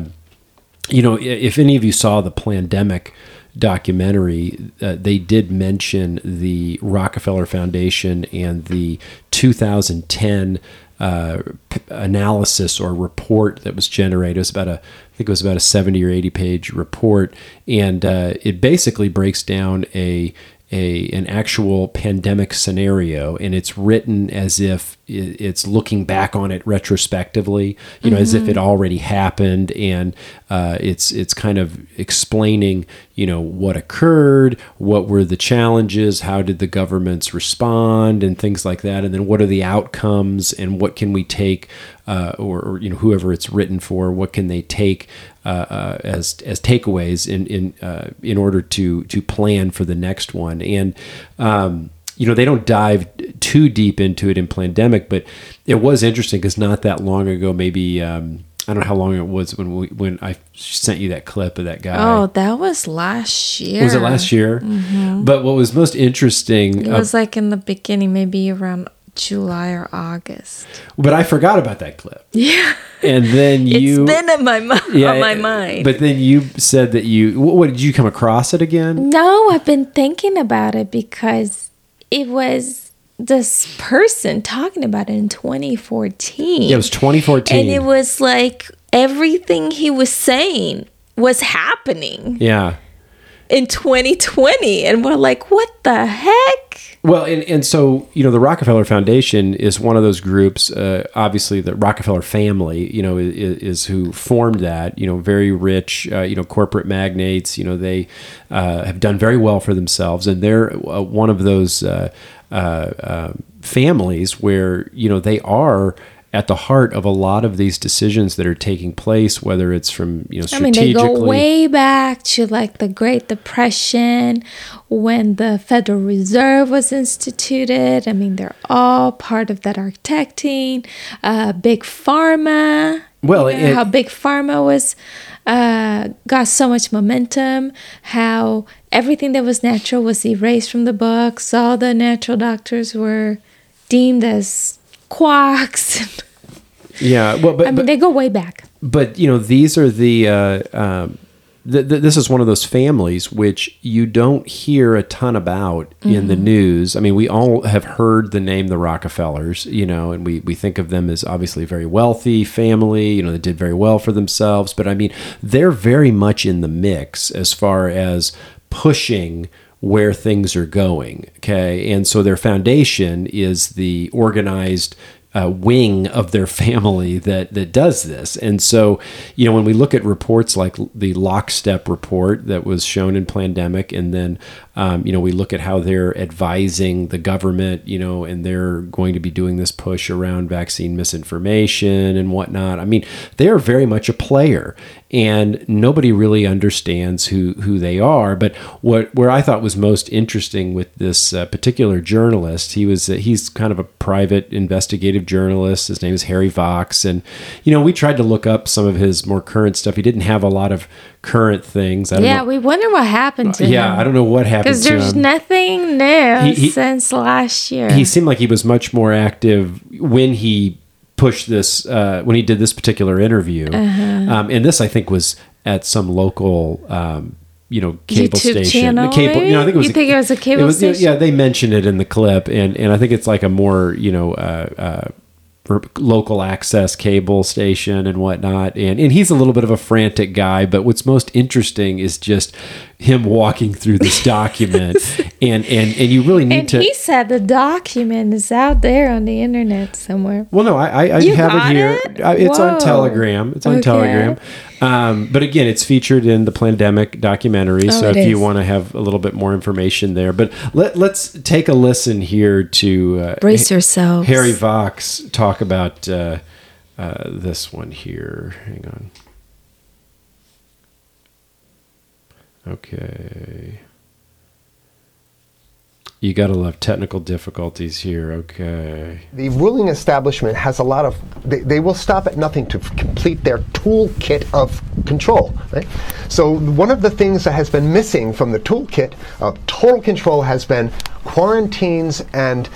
you know, if any of you saw the pandemic documentary, uh, they did mention the Rockefeller Foundation and the 2010 uh, analysis or report that was generated. It was about a, I think it was about a 70 or 80 page report, and uh, it basically breaks down a a an actual pandemic scenario and it's written as if it's looking back on it retrospectively you know as if it already happened and uh, it's it's kind of explaining you know what occurred what were the challenges how did the governments respond and things like that and then what are the outcomes and what can we take uh, or, or you know whoever it's written for what can they take uh, uh, as as takeaways in in uh, in order to to plan for the next one and um, you know they don't dive too deep into it in pandemic but it was interesting because not that long ago maybe um, I don't know how long it was when we when I sent you that clip of that guy Oh, that was last year. was it last year Mhm. but what was most interesting It uh, was like in the beginning, maybe around July or August. but I forgot about that clip Yeah. and then you it's been in my mi- on my mind. But then you said that you what, what did you come across it again? No, I've been thinking about it because it was this person talking about it in 2014. Yeah, it was 2014. And it was like everything he was saying was happening Yeah. in 2020. And we're like, what the heck? Well, and, and so, you know, the Rockefeller Foundation is one of those groups, uh, obviously, the Rockefeller family, you know, is, is who formed that, you know, very rich, uh, you know, corporate magnates, you know, they uh, have done very well for themselves. And they're uh, one of those uh, uh, families where, you know, they are at the heart of a lot of these decisions that are taking place, whether it's from, you know, I mean, they go way back to like the Great Depression when the Federal Reserve was instituted. I mean, they're all part of that architecting. Uh, big Pharma. Well, you know, it- how Big Pharma was uh, got so much momentum. How everything that was natural was erased from the books. All the natural doctors were deemed as quacks. yeah. Well, but, I mean, but they go way back. but you know these are the uh, um, th- th- this is one of those families which you don't hear a ton about in the Mhm. news. I mean, we all have heard the name the Rockefellers, you know, and we we think of them as obviously a very wealthy family. You know, they did very well for themselves, but I mean, they're very much in the mix as far as pushing where things are going. Okay. And so their foundation is the organized uh, wing of their family that that does this. And so, you know, when we look at reports like the lockstep report that was shown in pandemic, and then, um, you know, we look at how they're advising the government, you know, and they're going to be doing this push around vaccine misinformation and whatnot. I mean, they are very much a player. and nobody really understands who who they are. But what where I thought was most interesting with this uh, particular journalist, he was uh, he's kind of a private investigative journalist. His name is Harry Vox, and you know we tried to look up some of his more current stuff. He didn't have a lot of current things. I don't yeah, know. we wonder what happened to him. Yeah, I don't know what happened Because to there's nothing new He- he- since last year. he seemed like he was much more active when he pushed this uh, when he did this particular interview Uh-huh. um, and this i think was at some local um, you know cable YouTube station channel, The cable you know i think it was You think it was a cable was, station? yeah they mentioned it in the clip and and i think it's like a more you know uh, uh, local access cable station and whatnot and and he's a little bit of a frantic guy but what's most interesting is just him walking through this document and and and you really need and to he said the document is out there on the internet somewhere. well, no, I, I, I have it here. it? Uh, It's on Telegram. It's on Okay. Telegram. Um, but again, it's featured in the pandemic documentary. Oh, so if you want to have a little bit more information there, but let, let's take a listen here to uh, Brace yourself. Harry Vox talk about uh, uh, this one here. Hang on. Okay. You got to love technical difficulties here. Okay. The ruling establishment has a lot of, they, they will stop at nothing to f- complete their toolkit of control. Right? So, one of the things that has been missing from the toolkit of total control has been quarantines and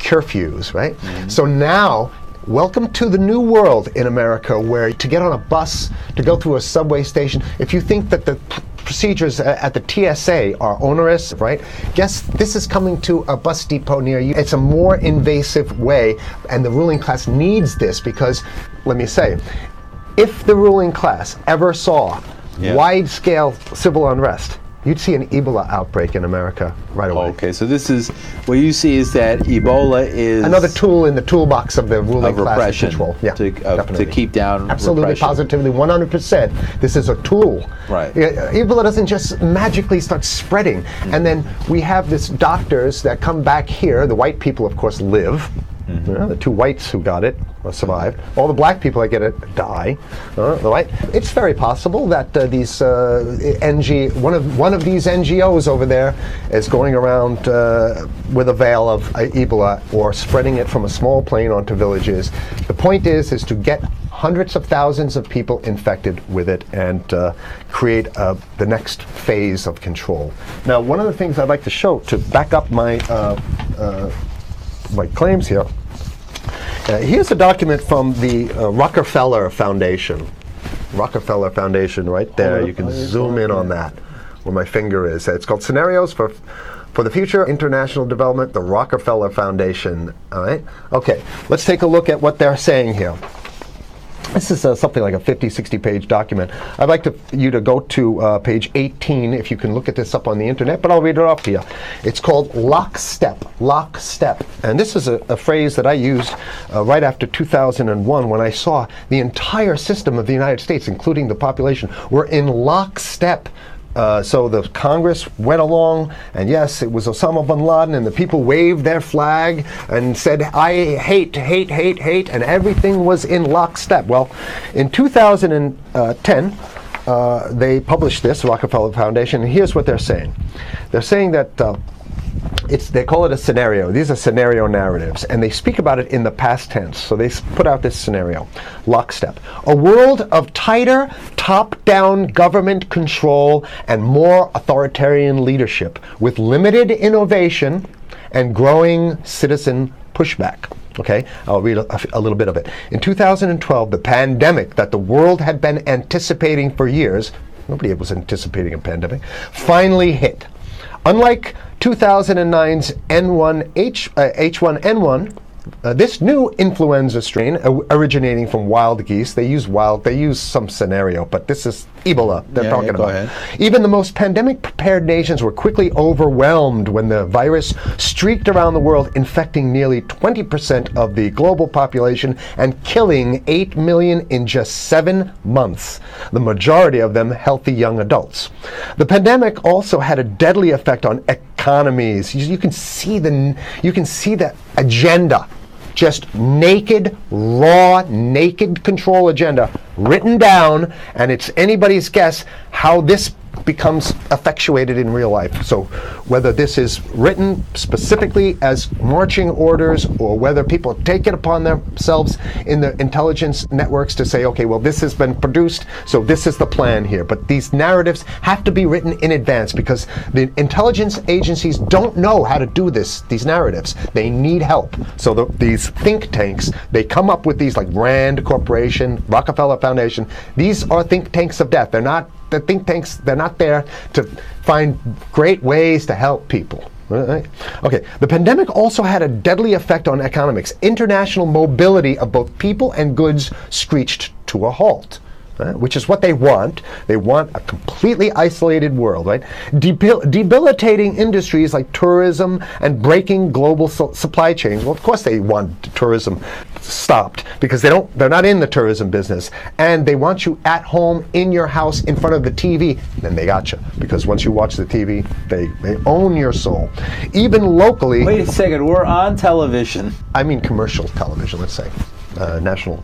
curfews, right? Mm-hmm. So now, welcome to the new world in America where to get on a bus, to go through a subway station, if you think that the procedures uh, at the TSA are onerous, right? Guess this is coming to a bus depot near you. It's a more invasive way, and the ruling class needs this because, let me say, if the ruling class ever saw Yeah. wide scale civil unrest, you'd see an Ebola outbreak in America right away. Okay, so this is what you see is that Ebola is Another tool in the toolbox of the ruling of class repression control. Yeah, to, uh, to keep down Absolutely, repression. positively, 100%. This is a tool. Right. Ebola doesn't just magically start spreading. And then we have this doctors that come back here. The white people, of course, live. The two whites who got it uh, survived. All the black people that get it die. Uh, the white. It's very possible that uh, these uh, NG one of one of these NGOs over there is going around uh, with a veil of uh, Ebola or spreading it from a small plane onto villages. The point is, is to get hundreds of thousands of people infected with it and create the next phase of control. Now, one of the things I'd like to show to back up my my claims here. Uh, here's a document from the uh, Rockefeller Foundation. Rockefeller Foundation, right there. You can zoom in on that, where my finger is. It's called Scenarios for for the Future International Development, the Rockefeller Foundation. All right. Okay. Let's take a look at what they're saying here. This is uh, something like a 50, 60 page document. I'd like to, you to go to uh, page 18 if you can look at this up on the internet, but I'll read it off to you. It's called lockstep. Lockstep. And this is a, a phrase that I used uh, right after 2001 when I saw the entire system of the United States, including the population, were in lockstep uh, so the Congress went along, and yes, it was Osama bin Laden, and the people waved their flag and said, I hate, hate, hate, hate, and everything was in lockstep. Well, in 2010, uh, they published this, Rockefeller Foundation, and here's what they're saying. They're saying that uh, it's they call it a scenario. These are scenario narratives, and they speak about it in the past tense. So they put out this scenario, lockstep: a world of tighter, top-down government control and more authoritarian leadership, with limited innovation and growing citizen pushback. Okay, I'll read a, a little bit of it. In 2012, the pandemic that the world had been anticipating for years, nobody was anticipating a pandemic, finally hit. Unlike 2009's N1 H, uh, H1N1, uh, this new influenza strain uh, originating from wild geese, they use wild, they use some scenario, but this is Ebola they're Yeah, talking yeah, about. ahead. Even the most pandemic prepared nations were quickly overwhelmed when the virus streaked around the world, infecting nearly 20% of the global population and killing 8 million in just seven months, the majority of them healthy young adults. The pandemic also had a deadly effect on economies. You, you can see the you can see the agenda just naked, raw, naked control agenda written down, and it's anybody's guess how this becomes effectuated in real life. So, whether this is written specifically as marching orders or whether people take it upon themselves in the intelligence networks to say, okay, well, this has been produced, so this is the plan here. But these narratives have to be written in advance because the intelligence agencies don't know how to do this, these narratives. They need help. So, the, these think tanks, they come up with these like Rand Corporation, Rockefeller Foundation. These are think tanks of death. They're not the think tanks, they're not there to find great ways to help people. Right? Okay, the pandemic also had a deadly effect on economics. International mobility of both people and goods screeched to a halt. Right? Which is what they want. They want a completely isolated world, right? Debil- debilitating industries like tourism and breaking global su- supply chains. Well, of course they want tourism stopped because they don't they're not in the tourism business and they want you at home in your house in front of the TV then they got you because once you watch the TV they they own your soul even locally Wait a second, we're on television. I mean commercial television let's say uh, national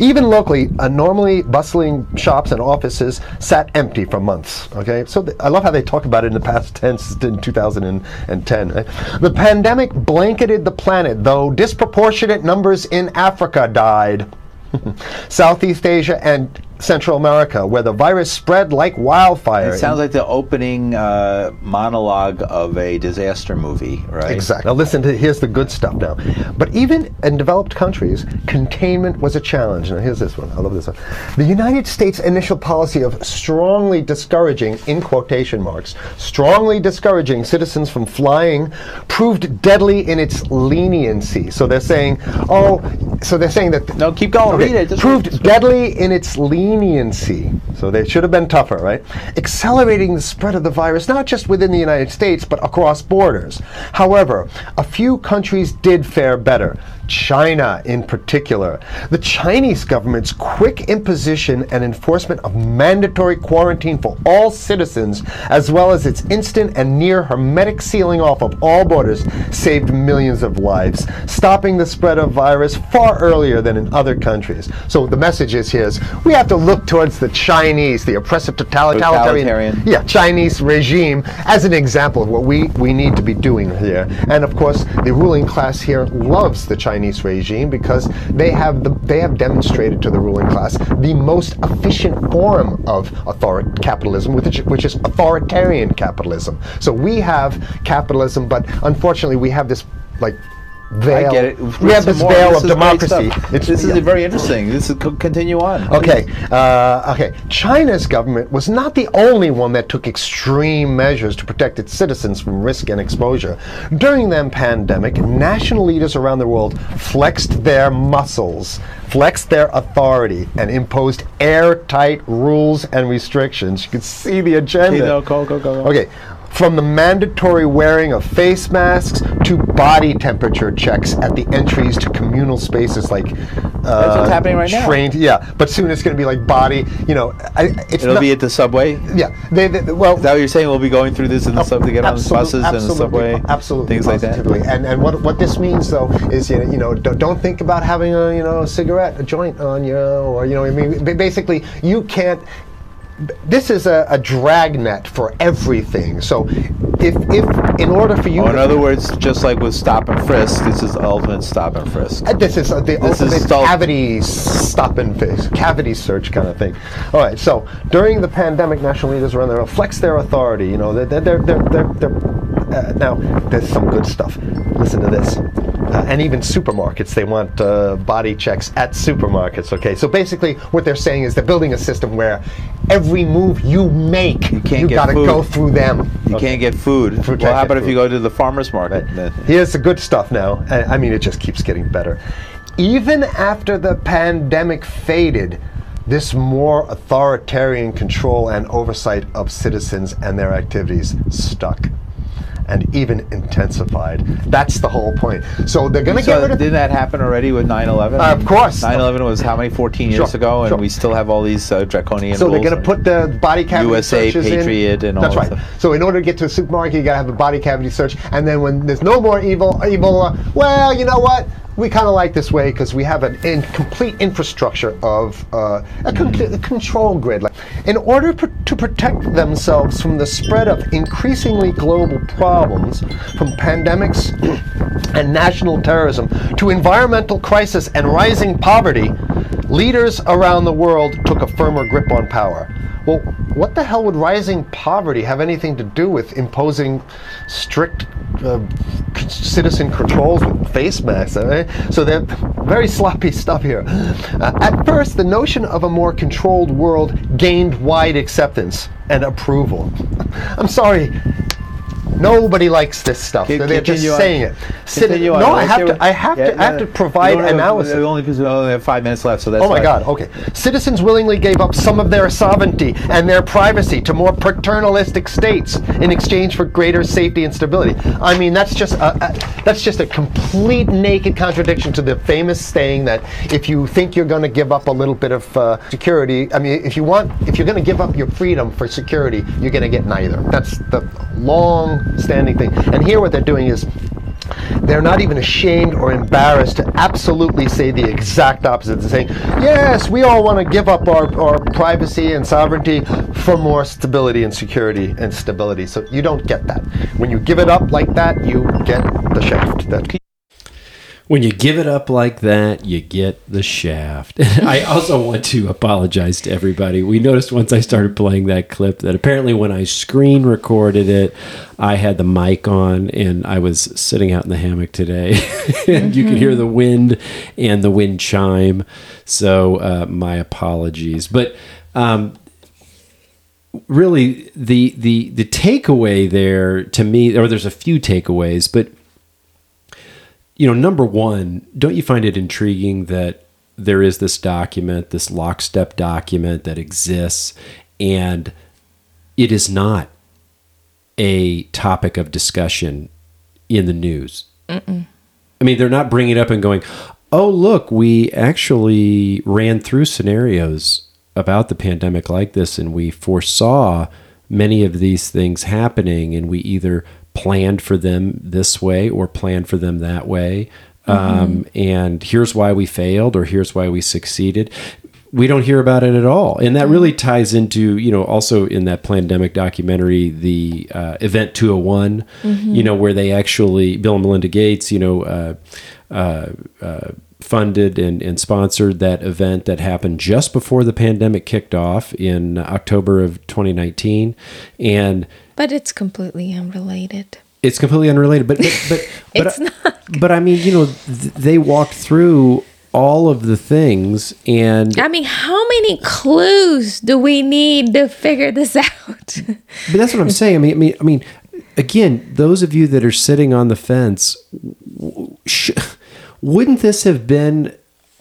even locally uh, normally bustling shops and offices sat empty for months okay? So th- I love how they talk about it in the past tense in 2010 right? the pandemic blanketed the planet though disproportionate numbers in Africa died. Southeast Asia and Central America, where the virus spread like wildfire. It sounds like the opening uh, monologue of a disaster movie, right? Exactly. Now listen to here's the good stuff now. But even in developed countries, containment was a challenge. Now here's this one. I love this one. The United States' initial policy of strongly discouraging, in quotation marks, strongly discouraging citizens from flying proved deadly in its leniency. So they're saying, oh, so they're saying that No, keep going. Okay, Read it. Just proved deadly in its leniency. So they should have been tougher, right? Accelerating the spread of the virus, not just within the United States, but across borders. However, a few countries did fare better. China, in particular. The Chinese government's quick imposition and enforcement of mandatory quarantine for all citizens, as well as its instant and near hermetic sealing off of all borders, saved millions of lives, stopping the spread of virus far earlier than in other countries. So the message is here is we have to look towards the Chinese, the oppressive totalitarian, Totalitarian. yeah, Chinese regime as an example of what we, we need to be doing here. And of course, the ruling class here loves the Chinese regime because they have the, they have demonstrated to the ruling class the most efficient form of author- capitalism, which, which is authoritarian capitalism. So we have capitalism, but unfortunately, we have this like veil. I get it. We have Some this more. veil This of democracy. It's- This is yeah. very interesting. This is, continue on. Okay, uh, okay. China's government was not the only one that took extreme measures to protect its citizens from risk and exposure. During the pandemic, national leaders around the world flexed their muscles, flexed their authority, and imposed airtight rules and restrictions. You can see the agenda. Okay, no, go, go, go, go. Okay. From the mandatory wearing of face masks to body temperature checks at the entries to communal spaces like uh, what's happening right now. trained, yeah, but soon it's going to be like body. You know, I, it's It'll not, be at the subway. yeah. They, they, well, Is that what you're saying? We'll be going through this in the sub to get on the buses and the subway, absolutely, things like that. And and what what this means though is you know, you know don't, don't think about having a you know a cigarette, a joint on you, or you know I mean basically you can't. This is a, a dragnet for everything. So, if, if in order for you, Oh, in other words, just like with stop and frisk, this is ultimate stop and frisk. Uh, This is uh, the This is ultimate cavity stop and face, cavity search kind of thing. All right, so during the pandemic, national leaders around the world flex their authority. You know, they're, they're, they're, they're, they're uh, now there's some good stuff. Listen to this. Uh, and even supermarkets, they want uh, body checks at supermarkets. Okay, so basically, what they're saying is they're building a system where every move you make, you, can't get got to go through them. You can't get food. Food well, how about if you go to the farmer's market? Then- Here's the good stuff now. I, I mean, it just keeps getting better. Even after the pandemic faded, this more authoritarian control and oversight of citizens and their activities stuck. And even intensified. That's the whole point. So they're going to So get rid of. didn't that happen already with 9/11? Uh, of course. 9/11 was how many? 14 years Sure, ago, and sure. we still have all these uh, draconian So they're going to put the body cavity USA searches in. Patriot and all That's right. stuff. So in order to get to a supermarket, you got to have a body cavity search, and then when there's no more evil, Ebola, well, you know what? We kind of like this way because we have an in complete infrastructure of uh, a, con- Mm-hmm. a control grid. Like, in order pr- to protect themselves from the spread of increasingly global problems, from pandemics and national terrorism to environmental crisis and rising poverty, leaders around the world took a firmer grip on power. Well, what the hell would rising poverty have anything to do with imposing strict uh, citizen controls with face masks? eh? So they're very sloppy stuff here. Uh, at first, the notion of a more controlled world gained wide acceptance and approval. I'm sorry. Nobody likes this stuff. Can- They're just on. saying it. Sit- no. I have to. I have Yeah, to. I have to provide You don't analysis. Only because we only have five minutes left, so that's oh my. God, okay. Citizens willingly gave up some of their sovereignty and their privacy to more paternalistic states in exchange for greater safety and stability. I mean, that's just a, a, that's just a complete naked contradiction to the famous saying that if you think you're going to give up a little bit of uh, security, I mean, if you want, if you're going to give up your freedom for security, you're going to get neither. That's the long-standing thing. And here, what they're doing is they're not even ashamed or embarrassed to absolutely say the exact opposite. They're saying, yes, we all want to give up our, our privacy and sovereignty for more stability and security and stability. So you don't get that. When you give it up like that, you get the shaft. That When you give it up like that, you get the shaft. I also want to apologize to everybody. We noticed once I started playing that clip that apparently when I screen recorded it, I had the mic on and I was sitting out in the hammock today. and you could hear the wind and the wind chime. So, uh, my apologies. But, um, really the the the takeaway there to me or there's a few takeaways but you know number one don't you find it intriguing that there is this document this lockstep document that exists and it is not a topic of discussion in the news Mm-mm. I mean, they're not bringing it up and going, "Oh, look, we actually ran through scenarios about the pandemic like this, and we foresaw many of these things happening, and we either planned for them this way or planned for them that way." Um, and here's why we failed, or here's why we succeeded. We don't hear about it at all, and that really ties into you know also in that pandemic documentary, the uh, event 201 Mhm. you know, where they actually, Bill and Melinda Gates, you know, uh, uh, uh, funded and, and sponsored that event that happened just before the pandemic kicked off in October of 2019. And But it's completely unrelated. it's completely unrelated, but, but, but, but, It's I- but I mean, you know, th- they walked through all of the things and I mean, how many clues do we need to figure this out? But that's what I'm saying. I mean, I mean, I mean, again, those of you that are sitting on the fence, sh- wouldn't this have been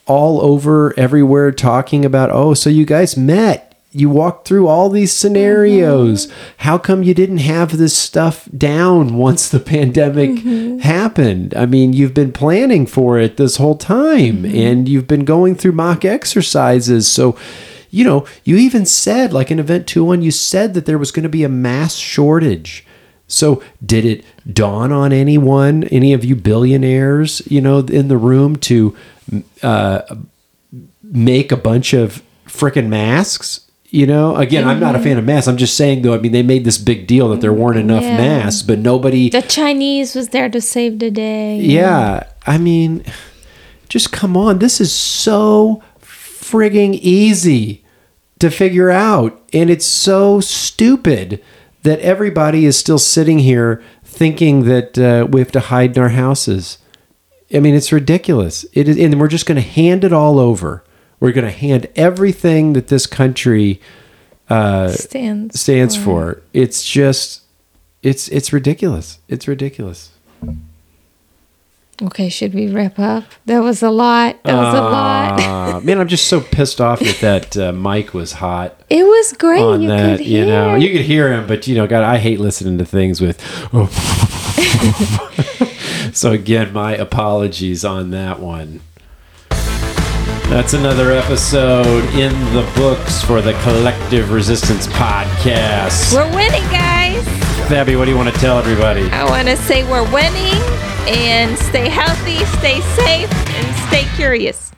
all over everywhere talking about? Oh, so you guys met. You walked through all these scenarios. Mm-hmm. How come you didn't have this stuff down once the pandemic mm-hmm. happened? I mean, you've been planning for it this whole time mm-hmm. and you've been going through mock exercises. So, you know, you even said, like in Event 2 1, you said that there was going to be a mass shortage. So, did it dawn on anyone, any of you billionaires, you know, in the room to uh, make a bunch of frickin' masks? You know, again, I'm not a fan of masks. I'm just saying, though, I mean, they made this big deal that there weren't enough Yeah. masks, but nobody. the Chinese was there to save the day. Yeah, I mean, just come on. This is so frigging easy to figure out. And it's so stupid that everybody is still sitting here thinking that uh, we have to hide in our houses. I mean, it's ridiculous. It is, and we're just going to hand it all over. We're going to hand everything that this country uh, Stands stands for. for. It's just, it's it's ridiculous. It's ridiculous. Okay, should we wrap up? That was a lot. That was a lot. Uh, man, I'm just so pissed off that that uh, mic was hot It was great. on you that. could You hear. know, you could hear him, but you know, God, I hate listening to things with. so again, my apologies on that one. That's another episode in the books for the Collective Resistance Podcast. We're winning, guys. Fabby, what do you want to tell everybody? I want to say we're winning and stay healthy, stay safe, and stay curious.